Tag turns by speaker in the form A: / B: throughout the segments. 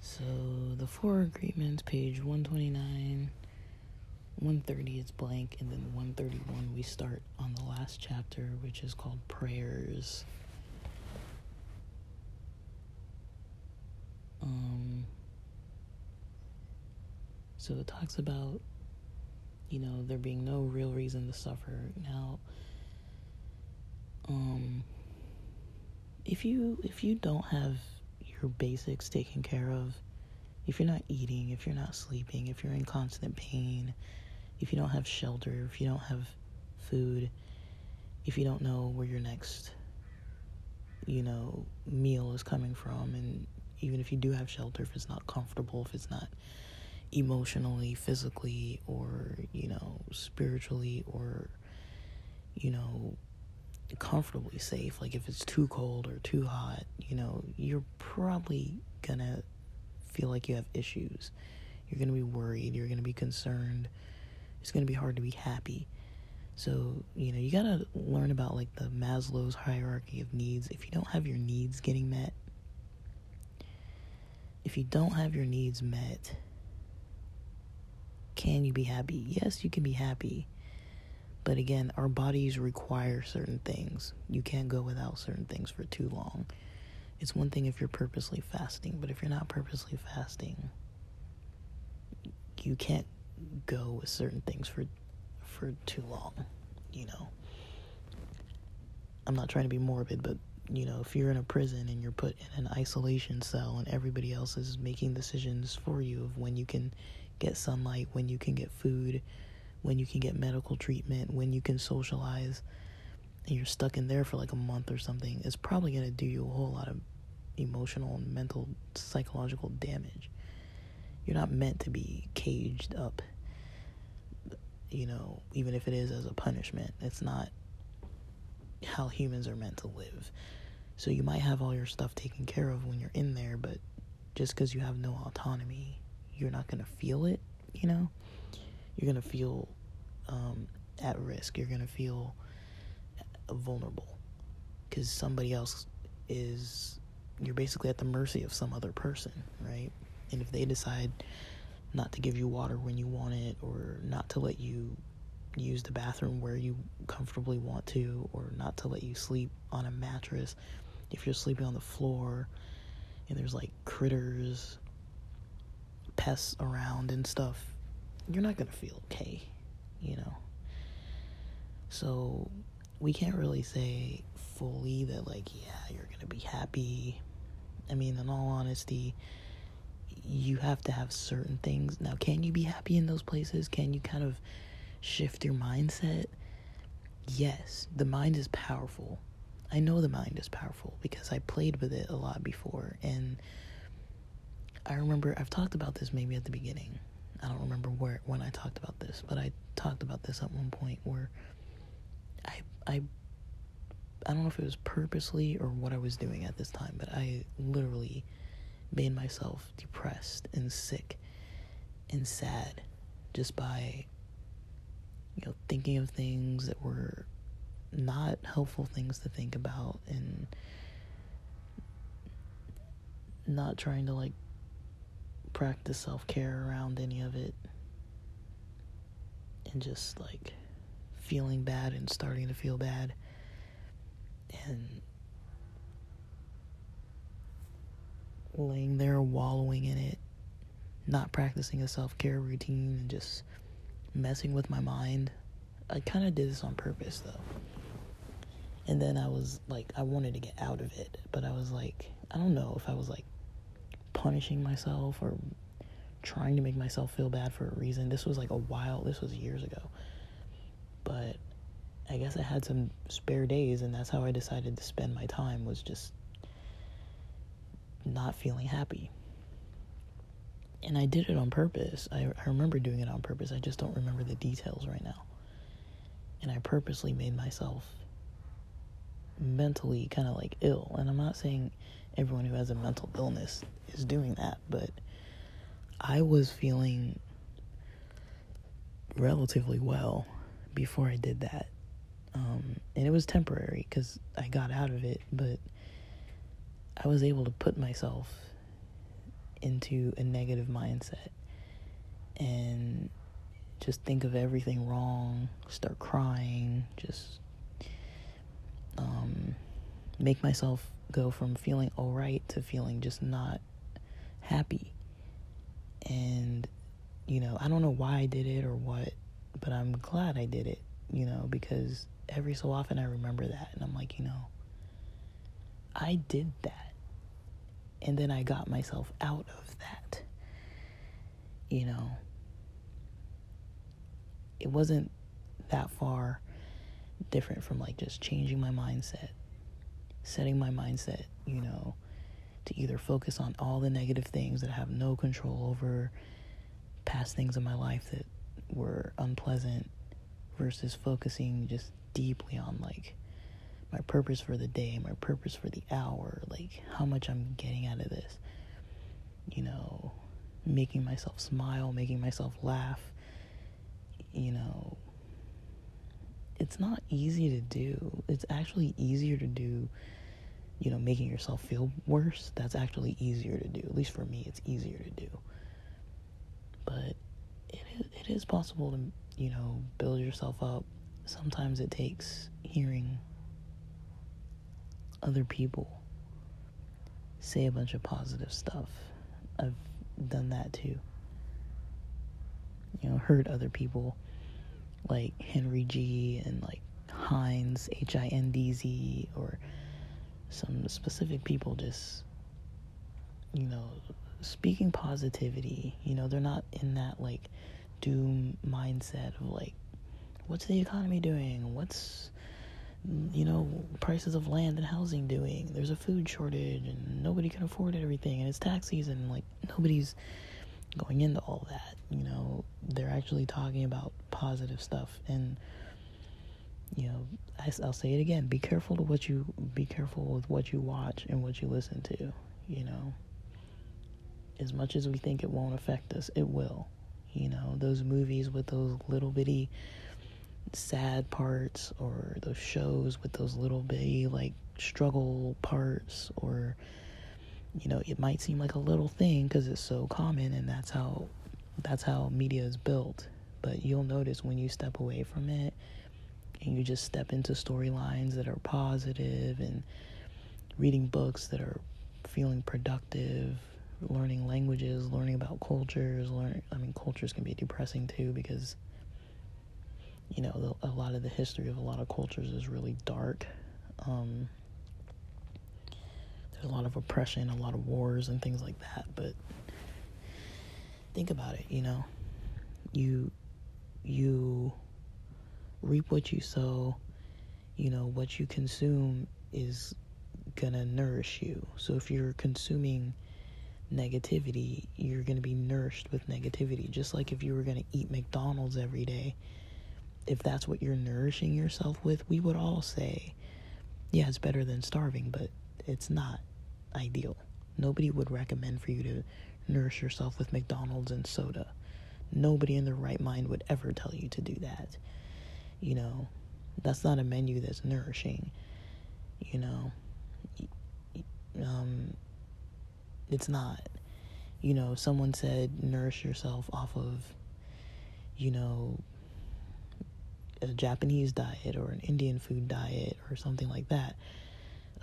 A: So the four agreements, page 129, 130 is blank, and then 131 we start on the last chapter, which is called prayers. Um, so it talks about, you know, there being no real reason to suffer. Now, um, if you if you don't have your basics taken care of, if you're not eating, if you're not sleeping, if you're in constant pain, if you don't have shelter, if you don't have food, if you don't know where your next, you know, meal is coming from, and even if you do have shelter, if it's not comfortable, if it's not emotionally, physically, or, you know, spiritually, or, you know, comfortably safe, like if it's too cold or too hot, you know, you're probably gonna feel like you have issues. You're gonna be worried, you're gonna be concerned. It's gonna be hard to be happy. So, you know, you gotta learn about like the Maslow's hierarchy of needs. If you don't have your needs getting met, if you don't have your needs met, can you be happy? Yes, you can be happy. But again, our bodies require certain things. You can't go without certain things for too long. It's one thing if you're purposely fasting, but if you're not purposely fasting, you can't go with certain things for for too long, you know. I'm not trying to be morbid, but you know, if you're in a prison and you're put in an isolation cell and everybody else is making decisions for you of when you can get sunlight, when you can get food, when you can get medical treatment, when you can socialize, and you're stuck in there for like a month or something, it's probably going to do you a whole lot of emotional and mental, psychological damage. You're not meant to be caged up, you know, even if it is as a punishment. It's not how humans are meant to live. So you might have all your stuff taken care of when you're in there, but just because you have no autonomy, you're not going to feel it, you know? You're going to feel um, at risk. You're going to feel vulnerable because somebody else is, you're basically at the mercy of some other person, right? And if they decide not to give you water when you want it or not to let you use the bathroom where you comfortably want to or not to let you sleep on a mattress if you're sleeping on the floor and there's like critters, pests around and stuff, you're not going to feel okay, you know? So we can't really say fully that, like, yeah, you're going to be happy. I mean, in all honesty, you have to have certain things. Now, can you be happy in those places? Can you kind of shift your mindset? Yes, the mind is powerful. I know the mind is powerful because I played with it a lot before. And I remember I've talked about this maybe at the beginning. I don't remember where when I talked about this, but I talked about this at one point where I I I don't know if it was purposely or what I was doing at this time, but I literally made myself depressed and sick and sad just by you know thinking of things that were not helpful things to think about and not trying to like practice self-care around any of it. And just like feeling bad and starting to feel bad. And laying there wallowing in it. Not practicing a self-care routine and just messing with my mind. I kind of did this on purpose though. And then I was like, I wanted to get out of it, but I was like, I don't know if I was like punishing myself or trying to make myself feel bad for a reason. This was like a while, this was years ago. But I guess I had some spare days, and that's how I decided to spend my time was just not feeling happy. And I did it on purpose. I, I remember doing it on purpose. I just don't remember the details right now. And I purposely made myself mentally kind of like ill. And I'm not saying everyone who has a mental illness is doing that, but I was feeling relatively well before I did that. Um, and it was temporary because I got out of it, but I was able to put myself into a negative mindset and just think of everything wrong, start crying, just um, make myself go from feeling all right to feeling just not happy. And, you know, I don't know why I did it or what, but I'm glad I did it, you know, because every so often I remember that and I'm like, you know, I did that. And then I got myself out of that. You know, it wasn't that far different from like just changing my mindset, setting my mindset, you know, to either focus on all the negative things that I have no control over, past things in my life that were unpleasant, versus focusing just deeply on like my purpose for the day, my purpose for the hour, like how much I'm getting out of this. You know, making myself smile, making myself laugh, you know, it's not easy to do. It's actually easier to do, you know, making yourself feel worse. That's actually easier to do. At least for me, it's easier to do. But it is, it is possible to, you know, build yourself up. Sometimes it takes hearing other people say a bunch of positive stuff. I've done that too. You know, hurt other people like Henry G and like Hindz, H I N D Z, or some specific people just, you know, speaking positivity. You know, they're not in that like doom mindset of like, what's the economy doing? What's, you know, prices of land and housing doing? There's a food shortage and nobody can afford everything and it's tax season. Like, nobody's going into all that. You know, they're actually talking about positive stuff, and you know, I, I'll say it again: be careful to what you be careful with what you watch and what you listen to. You know, as much as we think it won't affect us, it will. You know, those movies with those little bitty sad parts, or those shows with those little bitty like struggle parts, or you know, it might seem like a little thing because it's so common and that's how that's how media is built. But you'll notice when you step away from it and you just step into storylines that are positive and reading books that are feeling productive, learning languages, learning about cultures, learn I mean cultures can be depressing too because you know, the, a lot of the history of a lot of cultures is really dark. Um, there's a lot of oppression, a lot of wars and things like that, but think about it, you know. You you reap what you sow. You know, what you consume is gonna nourish you. So if you're consuming negativity, you're gonna be nourished with negativity. Just like if you were gonna eat McDonald's every day, if that's what you're nourishing yourself with, we would all say, yeah, it's better than starving, but it's not ideal. Nobody would recommend for you to nourish yourself with McDonald's and soda. Nobody in their right mind would ever tell you to do that. You know, that's not a menu that's nourishing. You know, um, it's not. You know, someone said nourish yourself off of, you know, a Japanese diet or an Indian food diet or something like that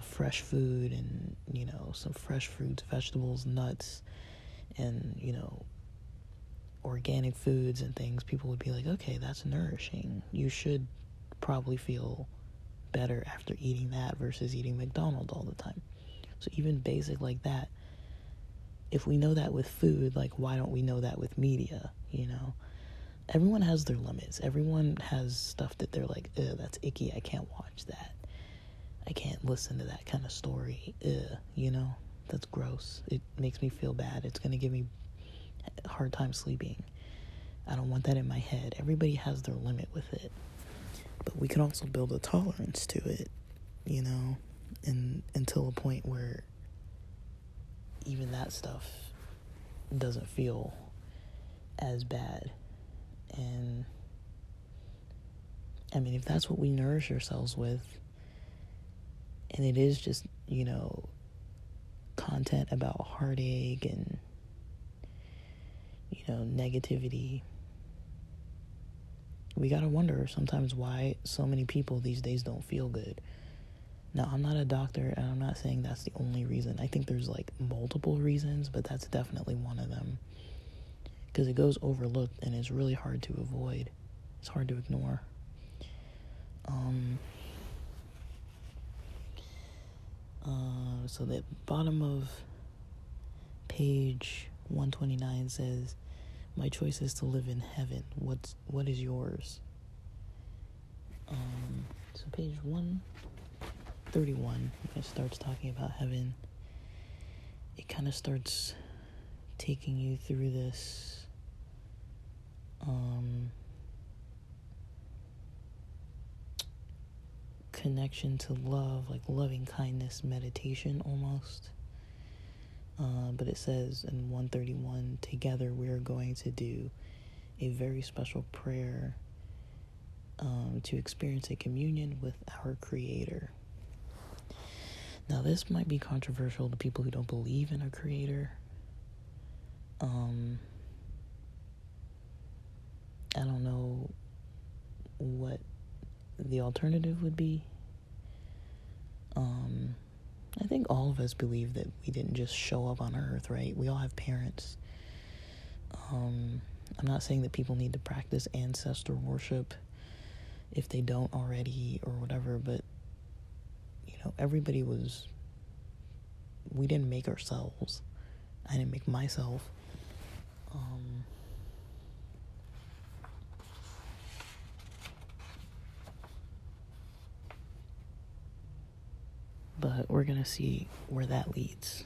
A: fresh food and you know some fresh fruits vegetables nuts and you know organic foods and things people would be like okay that's nourishing. You should probably feel better after eating that versus eating mcdonald's all the time. So even basic like that if we know that with food like why don't we know that with media you know? Everyone has their limits. Everyone has stuff that they're like that's icky. I can't watch that I can't listen to that kind of story. Ugh, you know, that's gross. It makes me feel bad. It's going to give me a hard time sleeping. I don't want that in my head. Everybody has their limit with it. But we can also build a tolerance to it, you know, and until a point where even that stuff doesn't feel as bad. And I mean, if that's what we nourish ourselves with, and it is just, you know, content about heartache and, you know, negativity, we got to wonder sometimes why so many people these days don't feel good. Now, I'm not a doctor and I'm not saying that's the only reason. I think there's like multiple reasons, but that's definitely one of them. Because it goes overlooked and it's really hard to avoid, it's hard to ignore. Um, uh, so the bottom of page 129 says, "My choice is to live in heaven. What's what is yours?" Um, so page 131 it starts talking about heaven. It kind of starts taking you through this. Um, connection to love, like loving kindness meditation almost. Uh, but it says in 131 together we are going to do a very special prayer um, to experience a communion with our Creator. Now, this might be controversial to people who don't believe in a Creator. Um, I don't know what the alternative would be. I think all of us believe that we didn't just show up on earth, right? We all have parents. Um, I'm not saying that people need to practice ancestor worship if they don't already or whatever, but you know, everybody was we didn't make ourselves. I didn't make myself. Um, but we're going to see where that leads.